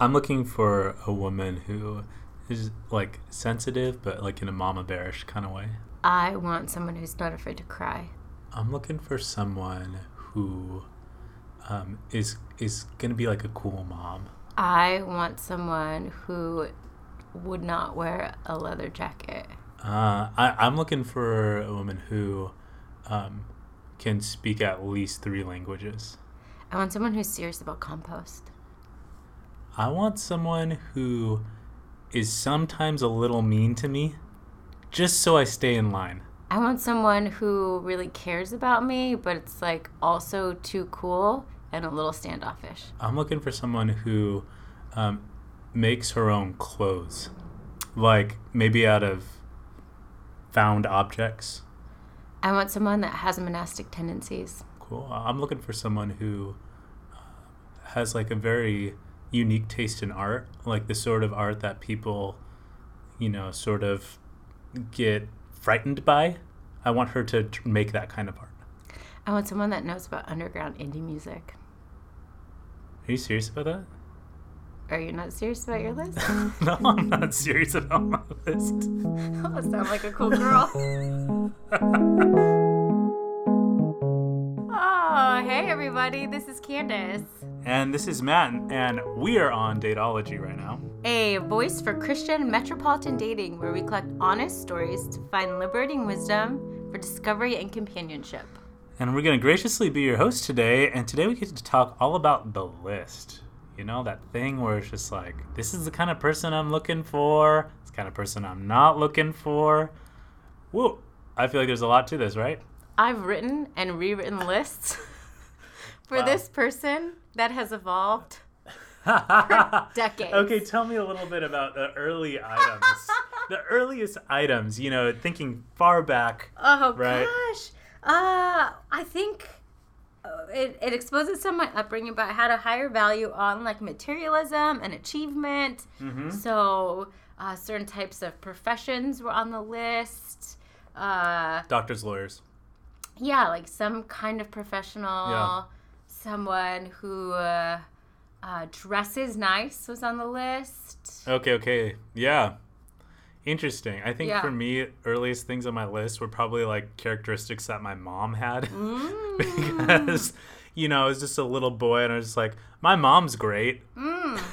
I'm looking for a woman who is like sensitive, but like in a mama bearish kind of way. I want someone who's not afraid to cry. I'm looking for someone who um, is is gonna be like a cool mom. I want someone who would not wear a leather jacket. Uh, I, I'm looking for a woman who um, can speak at least three languages. I want someone who's serious about compost. I want someone who is sometimes a little mean to me, just so I stay in line. I want someone who really cares about me, but it's like also too cool and a little standoffish. I'm looking for someone who um, makes her own clothes, like maybe out of found objects. I want someone that has monastic tendencies. Cool. I'm looking for someone who uh, has like a very unique taste in art, like the sort of art that people, you know, sort of get frightened by. I want her to tr- make that kind of art. I want someone that knows about underground indie music. Are you serious about that? Are you not serious about your list? no, I'm not serious about my list. oh, sound like a cool girl. everybody, this is Candace. And this is Matt, and we are on Datology right now. A voice for Christian metropolitan dating where we collect honest stories to find liberating wisdom for discovery and companionship. And we're going to graciously be your host today, and today we get to talk all about the list. You know, that thing where it's just like, this is the kind of person I'm looking for, this kind of person I'm not looking for. Whoa, I feel like there's a lot to this, right? I've written and rewritten lists for Wow. this person that has evolved for decades. Okay, tell me a little bit about the early items. the earliest items, you know, thinking far back. Oh Right. gosh. Uh, I think uh, it, it exposes some of my upbringing, but I had a higher value on like materialism and achievement. Mm-hmm. So uh, certain types of professions were on the list. Uh, Doctors, lawyers. yeah, like some kind of professional, Yeah. Someone who uh, uh, dresses nice was on the list. Okay, okay. Yeah. Interesting. I think Yeah. for me, earliest things on my list were probably like characteristics that my mom had. Mm. because, you know, I was just a little boy and I was just like, my mom's great. Mm.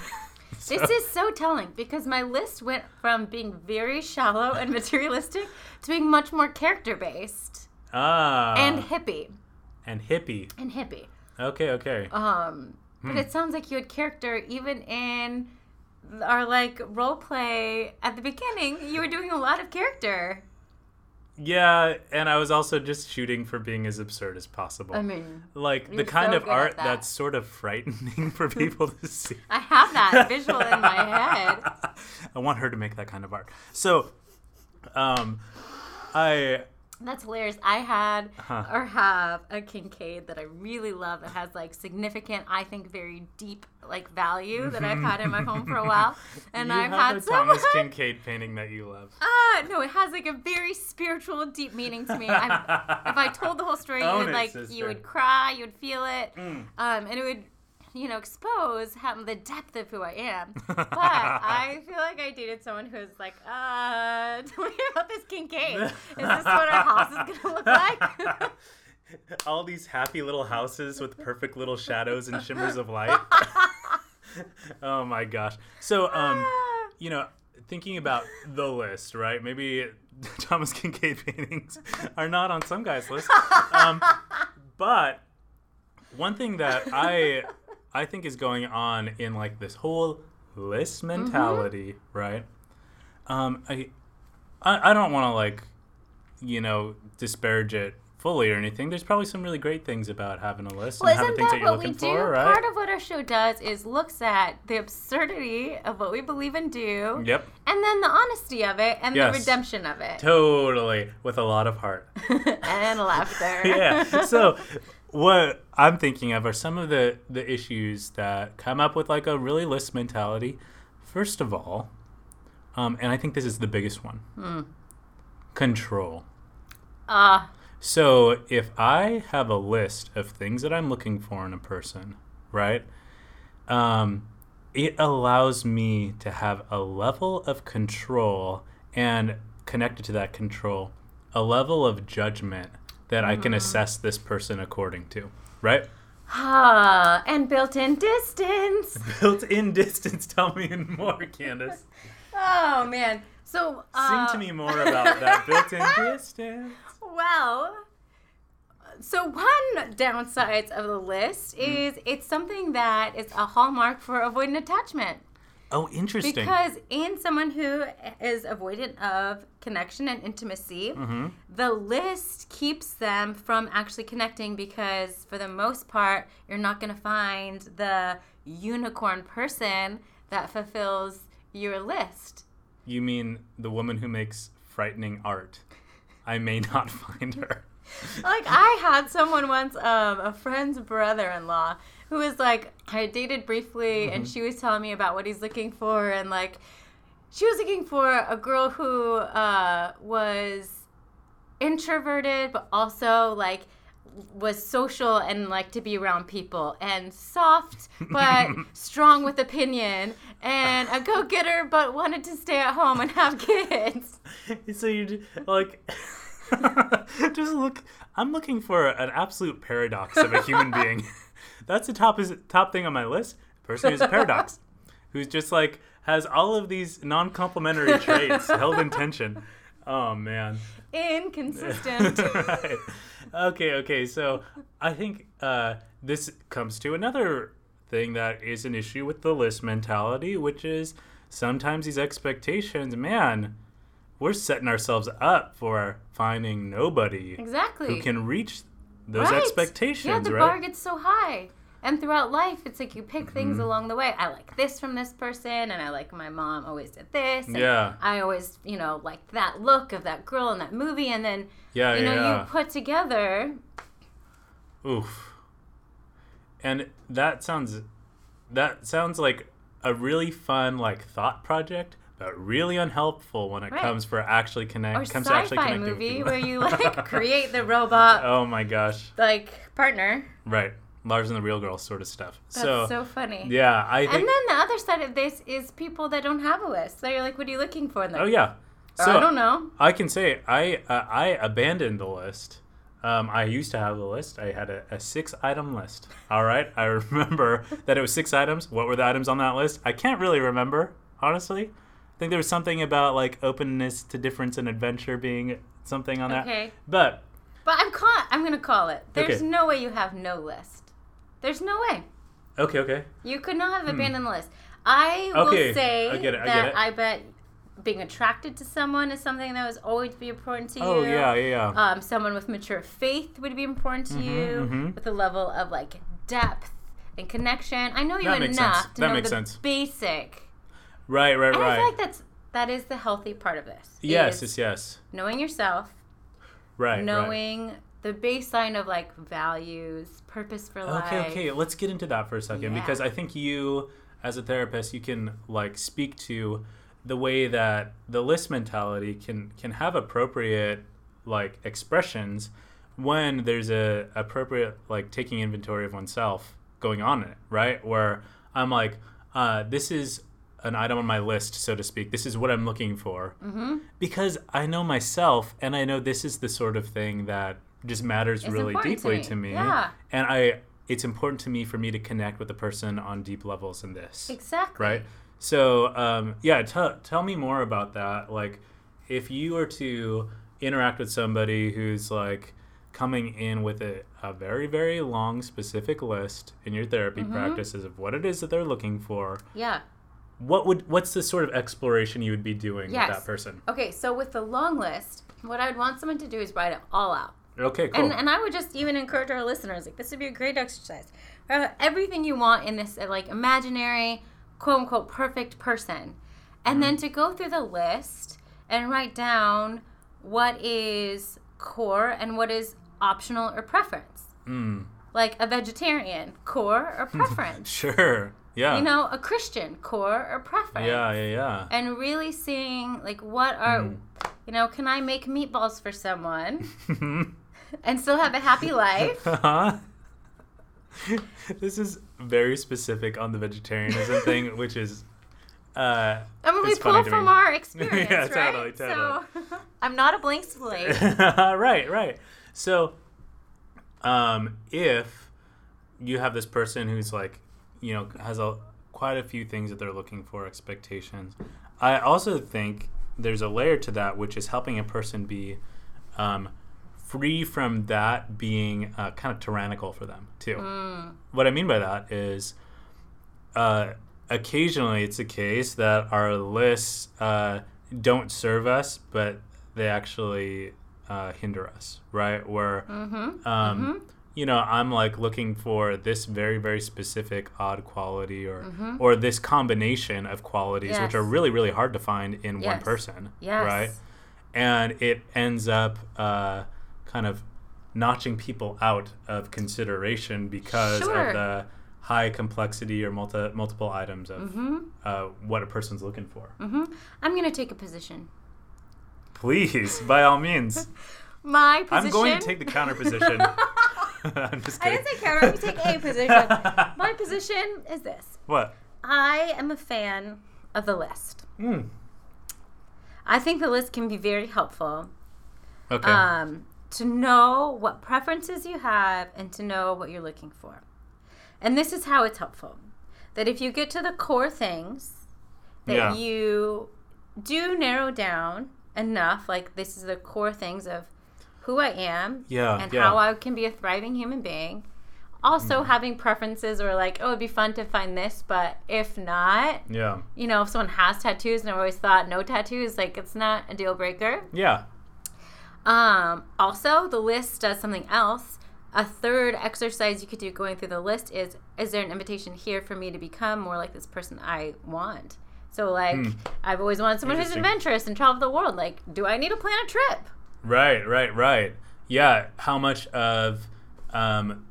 This is so telling because my list went from being very shallow and materialistic to being much more character based Ah. and hippie and hippie. and hippie. Okay, okay. Um, Hmm. but it sounds like you had character even in our like role play at the beginning. You were doing a lot of character. Yeah, and I was also just shooting for being as absurd as possible. I mean, like the kind so of art that. that's sort of frightening for people to see. I have that visual in my head. I want her to make that kind of art. So, um, I That's hilarious. I had Huh. or have a Kinkade that I really love that has like significant, I think, very deep like value that I've had in my home for a while, and you I've had a someone. Thomas Kinkade painting that you love. Ah, no, it has like a very spiritual, deep meaning to me. I, if I told the whole story, you would it, like sister. you would cry, you would feel it, Mm. um, and it would. You know, expose how, the depth of who I am. But I feel like I dated someone who's like, uh, tell me about this Kinkade. Is this what our house is gonna look like? All these happy little houses with perfect little shadows and shimmers of light. oh my gosh. So, um, you know, thinking about the list, right? Maybe Thomas Kinkade paintings are not on some guy's list. Um, but one thing that I I think is going on in like this whole list mentality, right? Um, I I, I don't want to like you know disparage it fully or anything. There's probably some really great things about having a list Well, and having isn't things that that you're what we looking do? right? Part of what our show does is looks at the absurdity of what we believe and do, Yep, and then the honesty of it, and Yes. the redemption of it, totally with a lot of heart. and laughter. yeah. So what I'm thinking of are some of the the issues that come up with like a really list mentality. First of all, um, and I think this is the biggest one. Hmm. Control. Ah, So if I have a list of things that I'm looking for in a person, right? Um, it allows me to have a level of control and connected to that control, a level of judgment that I can assess this person according to, right? Ah, and built-in distance. Built-in distance. Tell me more, Candace. Oh man. So uh, Sing to me more about that built-in distance. Well, so one downside of the list Mm. is it's something that is a hallmark for avoidant attachment. Oh, interesting. Because in someone who is avoidant of connection and intimacy, Mm-hmm. the list keeps them from actually connecting because, for the most part, you're not going to find the unicorn person that fulfills your list. You mean the woman who makes frightening art? I may not find her. like I had someone once, um, a friend's brother-in-law, who was like, I dated briefly, and she was telling me about what he's looking for, and like, she was looking for a girl who uh, was introverted, but also like was social and like to be around people and soft but strong with opinion and a go-getter but wanted to stay at home and have kids. So you like just look. I'm looking for an absolute paradox of a human being. That's the top is top thing on my list. A person who's a paradox, who's just like has all of these non-complementary traits held in tension. Oh man. inconsistent right. Okay, okay. So I think uh, this comes to another thing that is an issue with the list mentality, which is sometimes these expectations, man, we're setting ourselves up for finding nobody exactly who can reach those Right. expectations, Yeah, the right? bar gets so high. And throughout life, it's like you pick things Mm-hmm. along the way. I like this from this person, and I like my mom always did this. And Yeah. I always, you know, like that look of that girl in that movie, and then, yeah, you know, yeah. you put together. Oof. And that sounds that sounds like a really fun like thought project, but really unhelpful when it Right. comes for actually connect Or comes to actually sci-fi connecting movie where you like create the robot Oh my gosh. like partner. Right. Lars and the Real Girl sort of stuff. That's so, so, funny. yeah, I And then the other side of this is people that don't have a list. So you're like, what are you looking for? And they're Oh yeah. "Oh, So I don't know. I can say I uh, I abandoned the list. Um, I used to have the list. I had a, a six item list. All right. I remember that it was six items. What were the items on that list? I can't really remember, honestly. I think there was something about like openness to difference and adventure being something on that. Okay. But But I'm call- I'm gonna call it. There's Okay. no way you have no list. There's no way. okay, okay. You could not have abandoned the list. I will Hmm. Say I get it, I that get it. I bet being attracted to someone is something that was always be important to you. Oh yeah, yeah, yeah. Um, someone with mature faith would be important to you, mhm. with a level of like depth and connection. I know you That makes enough sense. to That know makes the sense. basic. Right, right, And right. I feel like that's that is the healthy part of this. yes, yes, yes. knowing yourself, Right, right. knowing the baseline of like values, purpose for life. Okay, okay. Let's get into that for a second Yeah. because I think you, as a therapist, you can like speak to the way that the list mentality can can have appropriate like expressions when there's a appropriate like taking inventory of oneself going on in it, right? Where I'm like, uh, this is an item on my list, so to speak. This is what I'm looking for Mm-hmm. because I know myself and I know this is the sort of thing that just matters It's really important to deeply me. to me. Yeah. And I it's important to me for me to connect with the person on deep levels in this. Exactly. Right? So, um, yeah, tell tell me more about that. Like if you were to interact with somebody who's like coming in with a, a very very long specific list in your therapy Mm-hmm. practices of what it is that they're looking for Yeah. What would what's the sort of exploration you would be doing Yes. with that person Okay, so with the long list, what I would want someone to do is write it all out. okay cool And, and I would just even encourage our listeners, like, this would be a great exercise. Write everything you want in this, uh, like, imaginary, quote unquote, perfect person. And then to go through the list and write down what is core and what is optional or preference. mm. Like a vegetarian, core or preference. sure yeah you know, a Christian, core or preference. yeah yeah yeah And really seeing, like, what are, Mm. you know, can I make meatballs for someone and still have a happy life? uh-huh. this is very specific on the vegetarianism thing, which is. Uh, I mean, we pull from me. our experience, Yeah, right? totally, totally. So I'm not a blank slate. right, right. So, um, if you have this person who's like, you know, has a quite a few things that they're looking for, expectations. I also think there's a layer to that, which is helping a person be um, free from that being uh, kind of tyrannical for them too. Mm. What I mean by that is, uh, occasionally it's a case that our lists uh, don't serve us, but they actually uh, hinder us, right? Where, Mm-hmm. um, you know, I'm like looking for this very, very specific odd quality or Mhm. or this combination of qualities, which are really, really hard to find in one person, Yes. right? And it ends up uh, kind of notching people out of consideration because Sure. of the high complexity or multi, multiple items of Mm-hmm. uh, what a person's looking for. Mm-hmm. I'm gonna take a position. Please, by all means. My position. I'm going to take the counter position. I'm just I kidding. didn't say. Let me take a position. My position is this. What? I am a fan of the list. Mm. I think the list can be very helpful. Okay. Um, to know what preferences you have and to know what you're looking for. And this is how it's helpful. That if you get to the core things that Yeah. you do narrow down enough, like this is the core things of who I am yeah. and yeah. how I can be a thriving human being. Also, having preferences or like, oh, it'd be fun to find this, but if not, yeah. you know, if someone has tattoos and I've always thought no tattoos, like it's not a deal breaker. Yeah. Um, also, the list does something else. A third exercise you could do going through the list is is there an invitation here for me to become more like this person I want? So, like, Hmm. I've always wanted someone who's adventurous and travel the world. Like, do I need to plan a trip? Right, right, right. Yeah, how much of um,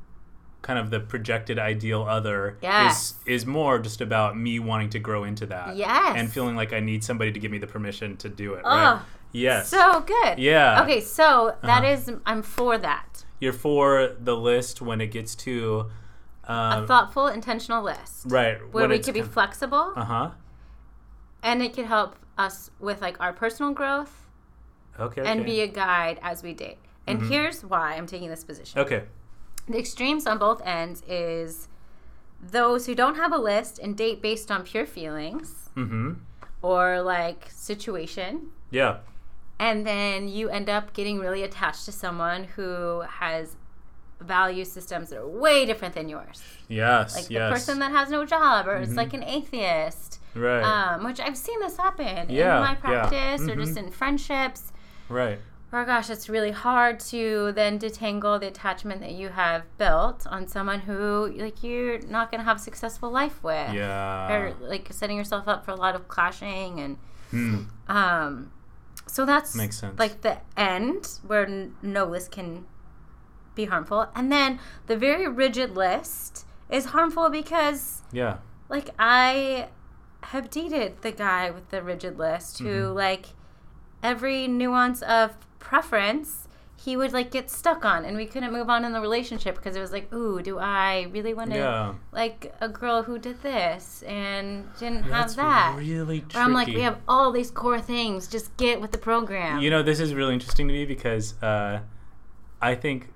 kind of the projected ideal other Yes. is is more just about me wanting to grow into that. Yes. And feeling like I need somebody to give me the permission to do it. Oh, right? Yes. So good. yeah. Okay, so that Uh-huh. is I'm for that. You're for the list when it gets to um, a thoughtful, intentional list right where we could be flexible Uh huh. and it could help us with like our personal growth Okay. and okay. be a guide as we date. And Mhm. here's why I'm taking this position. okay. The extremes on both ends is those who don't have a list and date based on pure feelings Mm-hmm. or like situation. Yeah. And then you end up getting really attached to someone who has value systems that are way different than yours. Yes. Like yes. the person that has no job or is Mhm. like an atheist. right. Um, which I've seen this happen Yeah, in my yeah. practice or just in friendships. Right. oh gosh, it's really hard to then detangle the attachment that you have built on someone who like you're not gonna have a successful life with. Yeah. Or like setting yourself up for a lot of clashing and Hmm. um so that's Makes sense. like the end where n- no list can be harmful. And then the very rigid list is harmful because Yeah. like I have dated the guy with the rigid list who Mm-hmm. like every nuance of preference he would like get stuck on and we couldn't move on in the relationship because it was like ooh do i really want to Yeah. like a girl who did this and didn't That's have that really tricky. where i'm like we have all these core things just get with the program You know, this is really interesting to me because uh, I think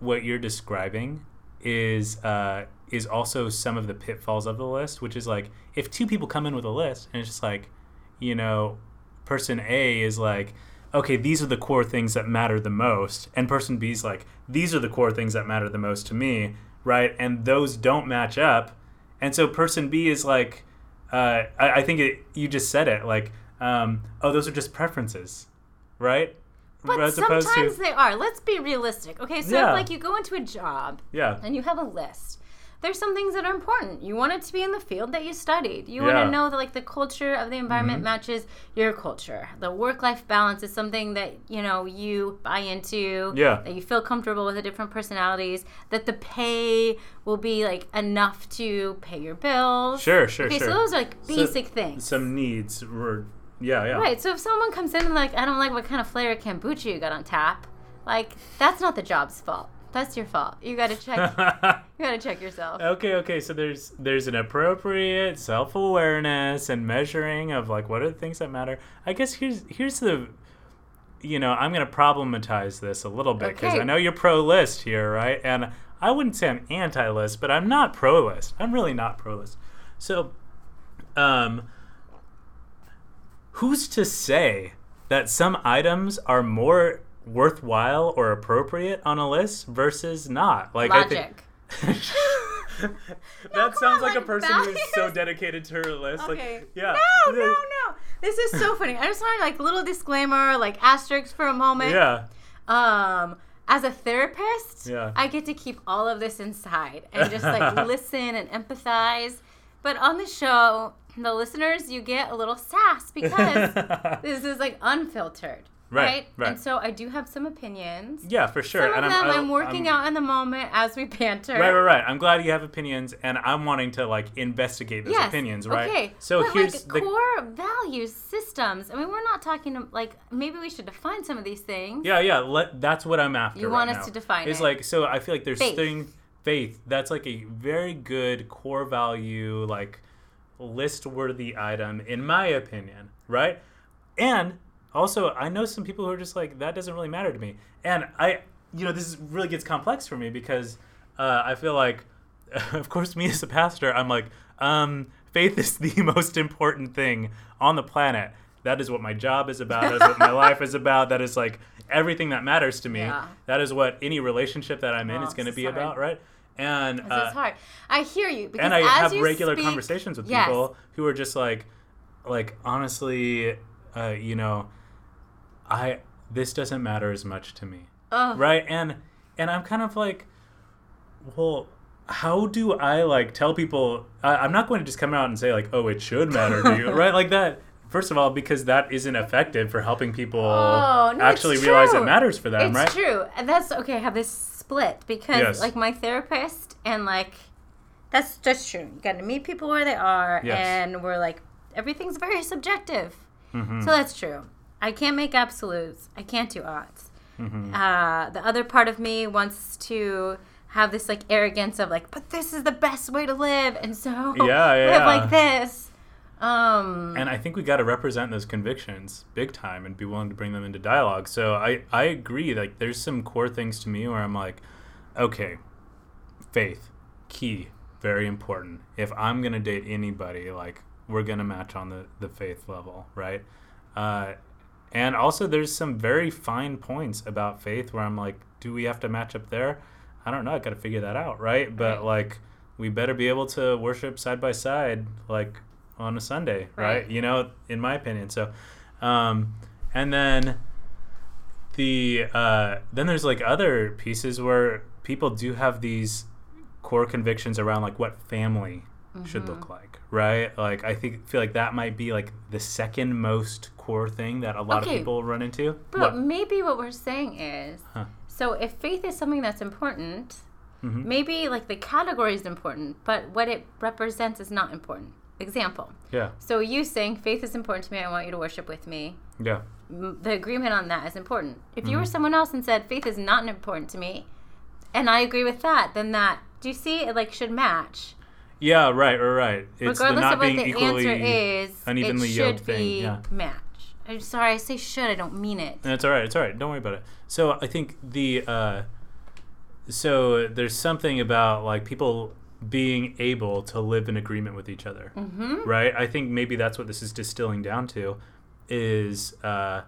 what you're describing is uh, is also some of the pitfalls of the list, which is like if two people come in with a list and it's just like, you know, person A is like, okay, these are the core things that matter the most, and person B is like, these are the core things that matter the most to me, right? And those don't match up, and so person B is like, uh, I, I think it, you just said it, like, um, oh, those are just preferences, right? but As opposed to- sometimes they are let's be realistic okay so Yeah. if like you go into a job yeah, and you have a list there's some things that are important you want it to be in the field that you studied you want to know that like the culture of the environment Mhm. matches your culture the work-life balance is something that you know you buy into Yeah. that you feel comfortable with the different personalities that the pay will be like enough to pay your bills Sure, sure, okay sure. so those are like So- basic things some needs were, yeah, yeah, Right. So if someone comes in and like, I don't like what kind of flavor of kombucha you got on tap, like that's not the job's fault. That's your fault. You gotta check. you gotta check yourself. okay, okay. So there's there's an appropriate self awareness and measuring of like what are the things that matter. I guess here's here's the, you know, I'm gonna problematize this a little bit because Okay. I know you're pro list here, right? And I wouldn't say I'm anti list, but I'm not pro list. I'm really not pro list. So, um, who's to say that some items are more worthwhile or appropriate on a list versus not? Like I think Logic. that come sounds on, like a like, person who's so dedicated to her list. Okay. Like, yeah. No, no, no. This is so funny. I just want like a little disclaimer, like asterisks for a moment. Yeah. Um, as a therapist, Yeah. I get to keep all of this inside and just like listen and empathize. But on the show, the listeners, you get a little sass because this is like unfiltered. Right, Right, right. And so I do have some opinions. yeah, for sure. Some of and them I'm, I'm, working I'm- out in the moment as we banter. Right, right, right. I'm glad you have opinions, and I'm wanting to like investigate those Yes. opinions, right? Okay. So but, here's like, the core values, systems. I mean, we're not talking like maybe we should define some of these things. yeah, yeah. Let that's what I'm after. You right want us now, to define it's it. like so. I feel like there's Faith. thing faith. That's like a very good core value, like list worthy item, in my opinion, right? And also, I know some people who are just like that doesn't really matter to me, and I, you know, this is, really gets complex for me because uh, I feel like, of course, me as a pastor, I'm like, um, faith is the most important thing on the planet. That is what my job is about. That is what my life is about. That is like everything that matters to me. Yeah. That is what any relationship that I'm in Oh, is going to be hard. about, right? And This uh, is hard. I hear you because and I have regular speak- conversations with Yes. people who are just like, like honestly, uh, you know, I this doesn't matter as much to me, Ugh. right? And and I'm kind of like, well, how do I like tell people? I, I'm not going to just come out and say like, oh, it should matter to you, right? Like that. First of all, because that isn't effective for helping people Oh, no, actually realize it matters for them, it's right? true. And that's okay. I have this split because Yes. like my therapist and like that's just true. You got to meet people where they are, Yes. and we're like everything's very subjective. Mhm. So that's true. I can't make absolutes. I can't do odds. Mhm. Uh, the other part of me wants to have this like arrogance of like, but this is the best way to live, and so Yeah, yeah, live yeah. like this. Um, And I think we got to represent those convictions big time and be willing to bring them into dialogue. So I, I agree. Like, there's some core things to me where I'm like, okay, faith, key, very important. If I'm going to date anybody, like, we're going to match on the, the faith level, right? Uh, and also, there's some very fine points about faith where I'm like, do we have to match up there? I don't know. I got to figure that out, right? But, Right. like, we better be able to worship side by side, like, on a Sunday, right? Right. You know, in my opinion. So, um, and then the uh, then there's like other pieces where people do have these core convictions around like what family should Mm-hmm. look like, right? Like I think feel like that might be like the second most core thing that a lot Okay. of people run into. But What? maybe what we're saying is Huh. so if faith is something that's important, Mhm. maybe like the category is important, but what it represents is not important. Example. Yeah, So you saying faith is important to me, I want you to worship with me. yeah, The agreement on that is important. If you were Mm-hmm. someone else and said faith is not important to me, and I agree with that, then that do you see it like should match? Yeah. Right, right, right. It's the Regardless not of what being the equally. answer is, unevenly it yoked should thing, be yeah. match. I'm sorry, I say should, I don't mean it. It's all right. It's all right. Don't worry about it. So I think the uh, so there's something about like people being able to live in agreement with each other, Mm-hmm. right? I think maybe that's what this is distilling down to, is uh,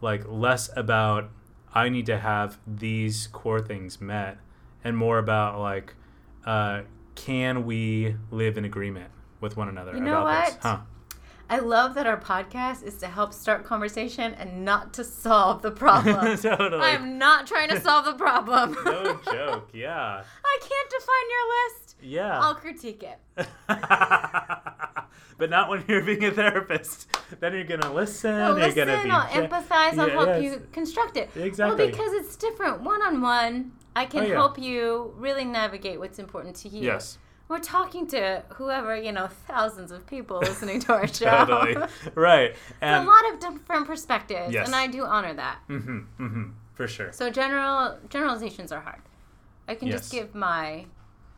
like less about I need to have these core things met, and more about like uh, can we live in agreement with one another You know about this? what? Huh? I love that our podcast is to help start conversation and not to solve the problem. totally. I am not trying to solve the problem. no joke. Yeah. I can't define your list. Yeah. I'll critique it. but not when you're being a therapist. Then you're gonna listen. You're listen, gonna be. I'll empathize, I'll Yeah, help yes. you construct it. Exactly. Well, because it's different. One on one, I can Oh, yeah. help you really navigate what's important to you. Yes. We're talking to whoever, you know, thousands of people listening to our show. Totally. right. And. a lot of different perspectives, Yes. and I do honor that. mm-hmm, mm-hmm, for sure. So general generalizations are hard. I can just give my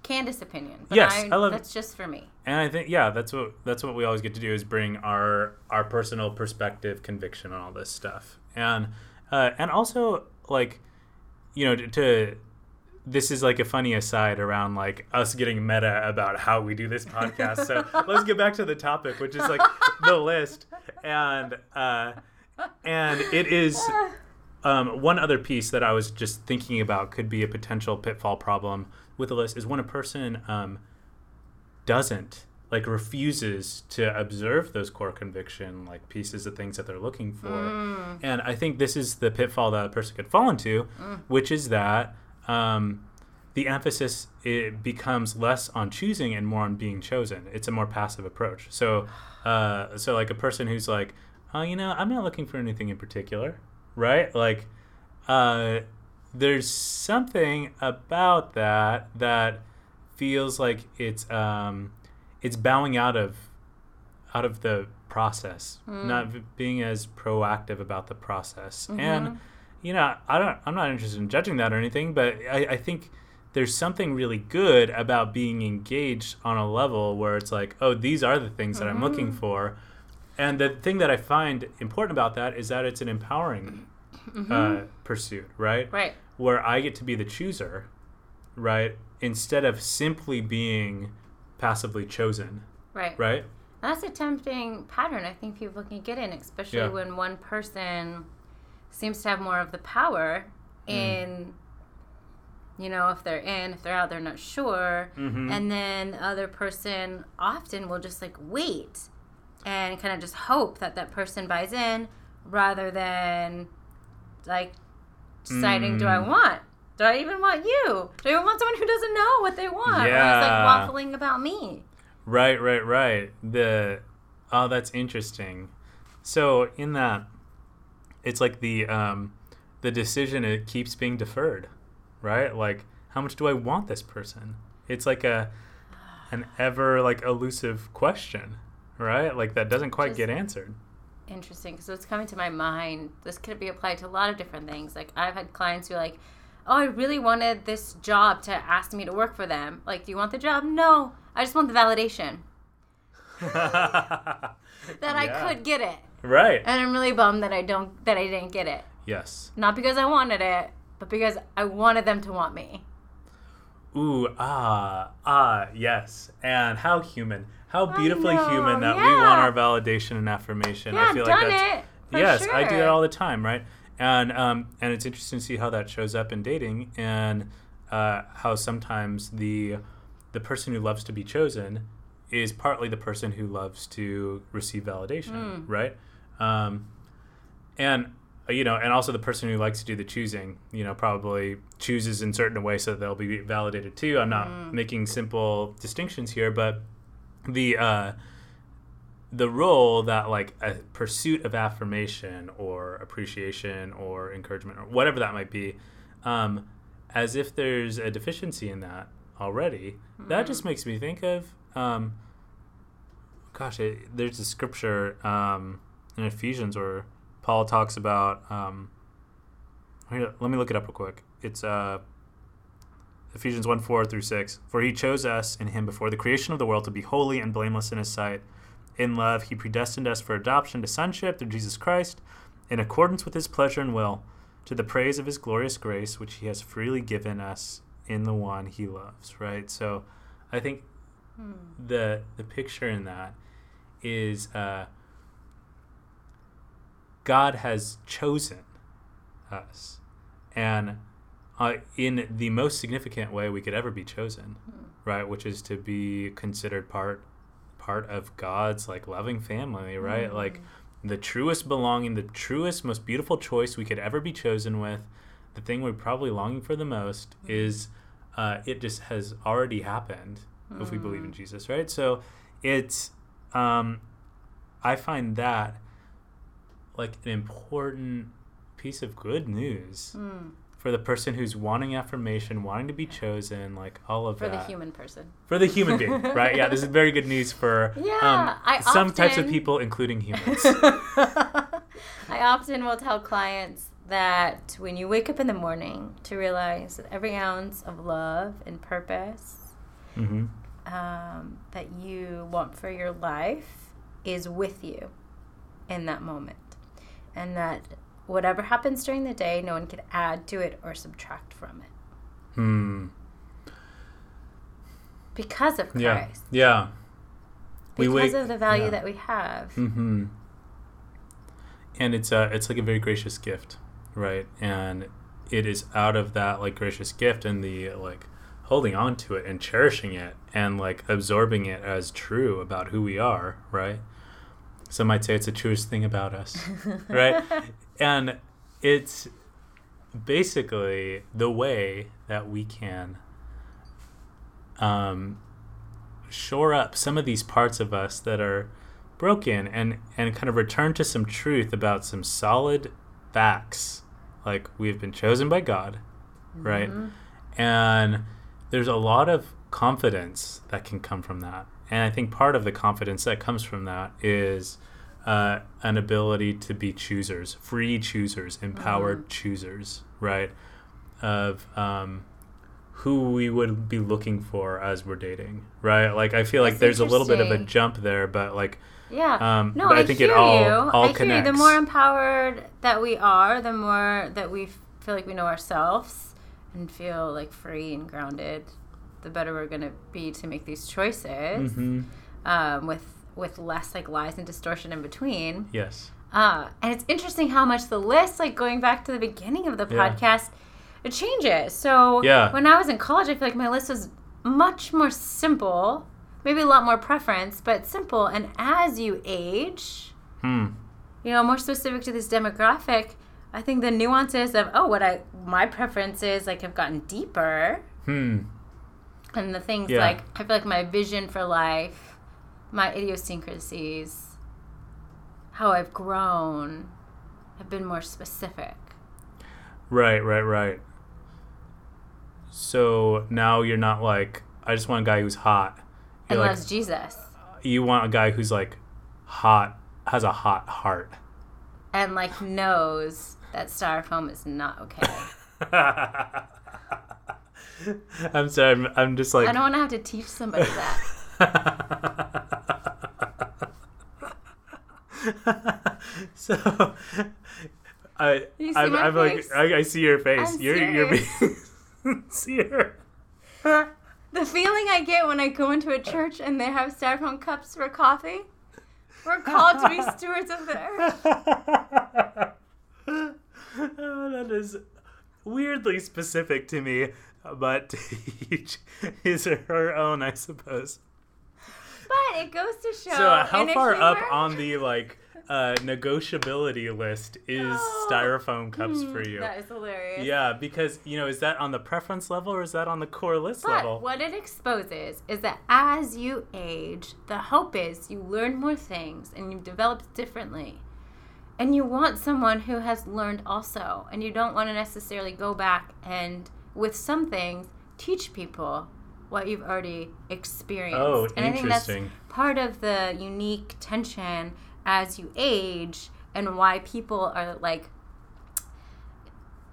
Candace opinion. But Yes, I, I love- that's just for me. and I think yeah, that's what that's what we always get to do is bring our our personal perspective, conviction on all this stuff, and uh, and also like you know to, to this is like a funny aside around like us getting meta about how we do this podcast. So let's get back to the topic, which is like the list, and uh, and it is um, one other piece that I was just thinking about could be a potential pitfall problem with the list is when a person um, doesn't like refuses to observe those core conviction like pieces of things that they're looking for Mm. and i think this is the pitfall that a person could fall into which is that um, the emphasis it becomes less on choosing and more on being chosen. It's a more passive approach. So uh, so like a person who's like oh you know i'm not looking for anything in particular right? Like uh, there's something about that that feels like it's um, it's bowing out of out of the process, not being as proactive about the process. And you know, I don't I'm not interested in judging that or anything, but I, I think there's something really good about being engaged on a level where it's like, oh, these are the things that I'm looking for. And the thing that I find important about that is that it's an empowering uh, pursuit, right? Right. where I get to be the chooser, right? Instead of simply being passively chosen, Right. right? That's a tempting pattern I think people can get in, especially Yeah. when one person seems to have more of the power Mm. you know, if they're in, if they're out, they're not sure. Mhm. And then the other person often will just like wait and kind of just hope that that person buys in rather than like deciding, do I Mm. want? Do I even want you? Do I even want someone who doesn't know what they want? Or is Yeah. like waffling about me? Right, right, right. The oh, that's interesting. So in that, it's like the um, the decision it keeps being deferred, right? Like how much do I want this person? It's like a an ever like elusive question, right? Like that doesn't quite Just- get answered. interesting because what's coming to my mind this could be applied to a lot of different things like i've had clients who are like oh i really wanted this job to ask me to work for them like do you want the job no i just want the validation that i could get it Right. and i'm really bummed that i don't that i didn't get it Yes. not because i wanted it but because i wanted them to want me Ooh, ah, ah, yes. And how human. How beautifully human that we want our validation and affirmation. yeah I feel like that's it yes, I do that all the time, right? And um, and it's interesting to see how that shows up in dating and uh, how sometimes the the person who loves to be chosen is partly the person who loves to receive validation, Mm. right? Um, and uh, you know, and also the person who likes to do the choosing, you know, probably chooses in certain ways so that they'll be validated too. I'm not Mm. making simple distinctions here, but the uh, the role that like a pursuit of affirmation or appreciation or encouragement or whatever that might be, um, as if there's a deficiency in that already. That just makes me think of, um, gosh, it, there's a scripture um, in Ephesians where Paul talks about. Um, let me look it up real quick. It's uh, Ephesians 1 4 through 6. For he chose us in him before the creation of the world to be holy and blameless in his sight. In love, he predestined us for adoption to sonship through Jesus Christ, in accordance with his pleasure and will, to the praise of his glorious grace, which he has freely given us in the one he loves. Right? So I think the the picture in that is uh, God has chosen us, and uh, in the most significant way we could ever be chosen, right? Which is to be considered part part of God's like loving family, right? Like the truest belonging, the truest, most beautiful choice we could ever be chosen with. The thing we're probably longing for the most is uh, it just has already happened if we believe in Jesus, right? So it's um, I find that like an important piece of good news Hmm. for the person who's wanting affirmation, wanting to be chosen, like all of for that the human person for the human being, right? Yeah, this is very good news for Yeah, um, some types of people, including humans. I often will tell clients that when you wake up in the morning to realize that every ounce of love and purpose Mm-hmm. um, that you want for your life is with you in that moment. And that whatever happens during the day, no one can add to it or subtract from it Hmm. because of Christ. Yeah. We Because of the value yeah. that we have. Mm-hmm. And it's a it's like a very gracious gift, right? And it is out of that like gracious gift and the like holding on to it and cherishing it and like absorbing it as true about who we are, right? Some might say it's the truest thing about us, right? and it's basically the way that we can um, shore up some of these parts of us that are broken and and kind of return to some truth about some solid facts like we've been chosen by God right? And there's a lot of confidence that can come from that and I think part of the confidence that comes from that is uh, an ability to be choosers free choosers empowered choosers right of um, who we would be looking for as we're dating, right? Like I feel like That's there's a little bit of a jump there, but like Yeah. Um, no, but I I, think it all- you. all I hear you. The more empowered that we are, the more that we feel like we know ourselves and feel like free and grounded, the better we're gonna be to make these choices mhm, um, with with less like lies and distortion in between. yes, Uh, and it's interesting how much the list, like going back to the beginning of the Yeah. podcast, it changes. So Yeah. when I was in college, I feel like my list was much more simple, maybe a lot more preference, but simple. And as you age, hmm, you know, more specific to this demographic, I think the nuances of oh, what I my preferences like have gotten deeper, hmm, and the things Yeah. like I feel like my vision for life, my idiosyncrasies, how I've grown, have been more specific. right, right, right. So now you're not like I just want a guy who's hot. And You're like loves Jesus. you want a guy who's like hot, has a hot heart. And like knows that styrofoam is not okay. I'm sorry. I'm, I'm just like. I don't want to have to teach somebody that. so, I, You see I'm, I'm like. I, I see your face. I'm you're, you're being sincere. The feeling I get when I go into a church and they have styrofoam cups for coffee. We're called to be stewards of the earth. oh, that is weirdly specific to me, but each is her own, I suppose. But it goes to show. So, uh, how far up on the like uh, negotiability list is Oh, styrofoam cups for Hmm, you? That is hilarious. Yeah, because you know, is that on the preference level or is that on the core list But level? what it exposes is that as you age, the hope is you learn more things and you develop differently. And you want someone who has learned also. And you don't want to necessarily go back and, with some things, teach people what you've already experienced. Oh, and I think that's interesting. part of the unique tension as you age and why people are like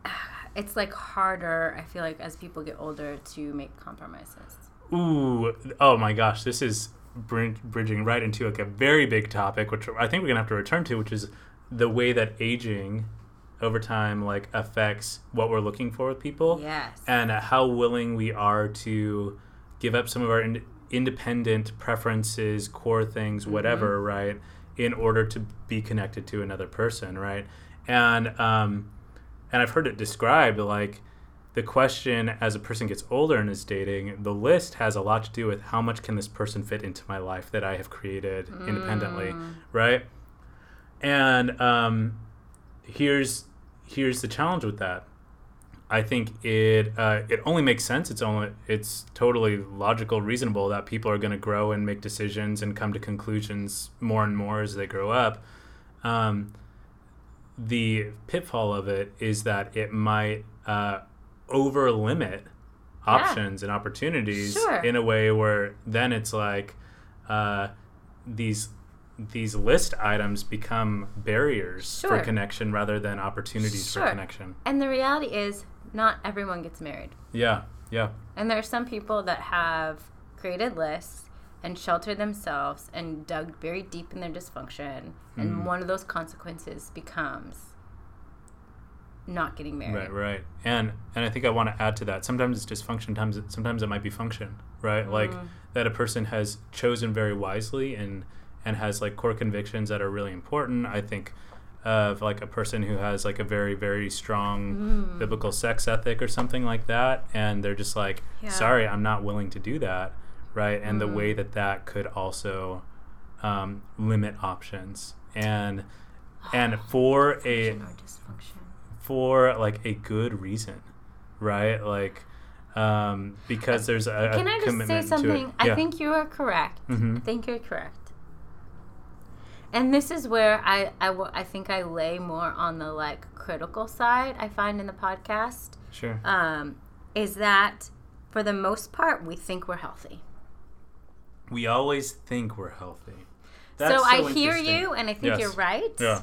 it's like harder i feel like as people get older to make compromises Ooh, oh my gosh, this is bridging right into like a very big topic, which I think we're gonna have to return to, which is the way that aging over time like affects what we're looking for with people. yes and how willing we are to give up some of our ind- independent preferences, core things, whatever, right, in order to be connected to another person, right? And um, and I've heard it described like the question as a person gets older and is dating, the list has a lot to do with how much can this person fit into my life that I have created independently, right? And um, here's here's the challenge with that. I think it uh, it only makes sense. It's only it's totally logical, reasonable that people are going to grow and make decisions and come to conclusions more and more as they grow up. Um, the pitfall of it is that it might uh, over limit options and opportunities Sure. in a way where then it's like uh, these these list items become barriers for connection rather than opportunities for connection. And the reality is, not everyone gets married. Yeah, yeah, And there are some people that have created lists and sheltered themselves and dug very deep in their dysfunction. Mm. And one of those consequences becomes not getting married. right, right. And and I think I want to add to that. Sometimes it's dysfunction. Sometimes it, sometimes it might be function. Right, like Mm. that a person has chosen very wisely and and has like core convictions that are really important. I think of like a person who has like a very very strong Mm. biblical sex ethic or something like that and they're just like Yeah. sorry i'm not willing to do that right and the Mm. way that that could also um, limit options and and for a Function or dysfunction. for like a good reason right like um because there's a, Can a I just say something? it. I think you are correct. Mhm. I think you're correct. And this is where I I think I lay more on the like critical side I find in the podcast sure um, is that for the most part we think we're healthy. we always think we're healthy so That's I hear you and I think Yes. you're right. yeah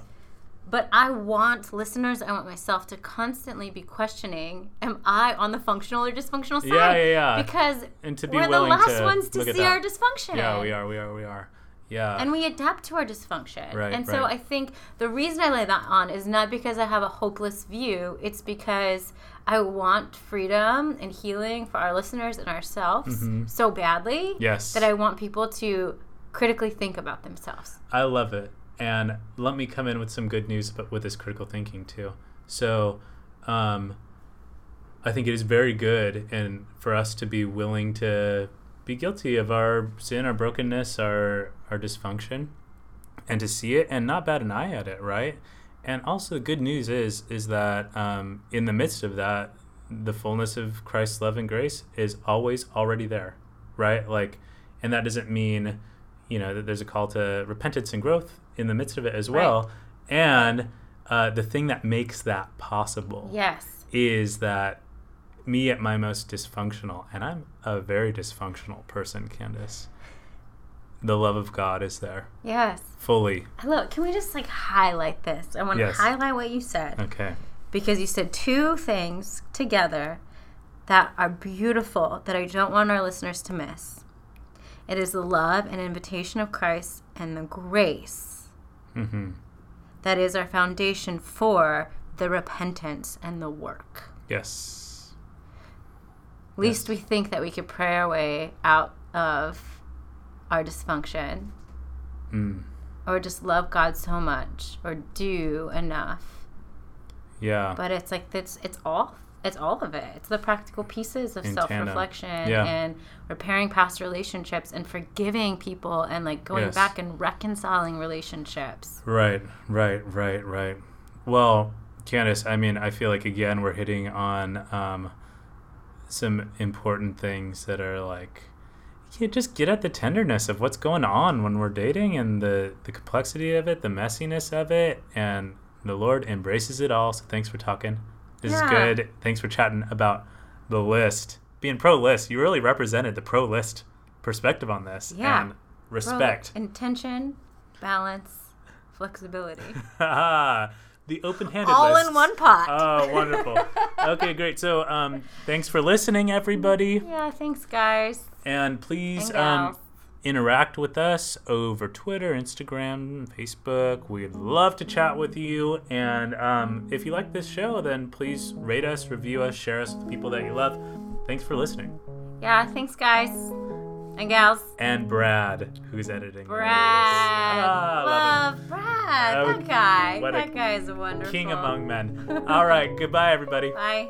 But I want listeners, I want myself to constantly be questioning, am I on the functional or dysfunctional side? Yeah, yeah, yeah. Because and to be we're the last ones to see that. our dysfunction. yeah we are we are we are yeah and we adapt to our dysfunction. Right, and so right. I think the reason I lay that on is not because I have a hopeless view. It's because I want freedom and healing for our listeners and ourselves Mhm. so badly yes that I want people to critically think about themselves. I love it. And let me come in with some good news, but with this critical thinking too. So, um, I think it is very good, and for us to be willing to be guilty of our sin, our brokenness, our our dysfunction, and to see it and not bat an eye at it, right? And also, the good news is is that um, in the midst of that, the fullness of Christ's love and grace is always already there, right? Like, and that doesn't mean, you know, that there's a call to repentance and growth in the midst of it as well. And uh, the thing that makes that possible Yes. is that me at my most dysfunctional, and I'm a very dysfunctional person, Candace. The love of God is there Yes. fully. Look, can we just like highlight this? I want to highlight what you said Okay. because you said two things together that are beautiful that I don't want our listeners to miss. It is the love and invitation of Christ and the grace Mm-hmm. that is our foundation for the repentance and the work. Yes. Least we think that we could pray our way out of our dysfunction Mm. or just love God so much or do enough. Yeah. But it's like it's it's all it's all of it. It's the practical pieces of self reflection Yeah. and repairing past relationships and forgiving people and like going Yes. back and reconciling relationships. Right, right, right, right. Well, Candace, I mean, I feel like again we're hitting on um, some important things that are like you can't just get at the tenderness of what's going on when we're dating and the the complexity of it, the messiness of it, and the Lord embraces it all. So thanks for talking. This Yeah. is good. Thanks for chatting about the list. Being pro list, you really represented the pro list perspective on this. Yeah. And respect. intention, balance, flexibility. the open-handed all list. in one pot. Oh, wonderful. okay, great. So, um, thanks for listening, everybody, yeah, thanks guys. and please And um, interact with us over Twitter, Instagram, Facebook. We'd love to chat with you. And um, if you like this show, then please rate us, review us, share us with the people that you love. Thanks for listening. Yeah, thanks guys and gals. And Brad, who's editing. Brad. Ah, love Love Brad. Oh, that guy. what That guy is a wonderful. King among men. All right. Goodbye, everybody. Bye.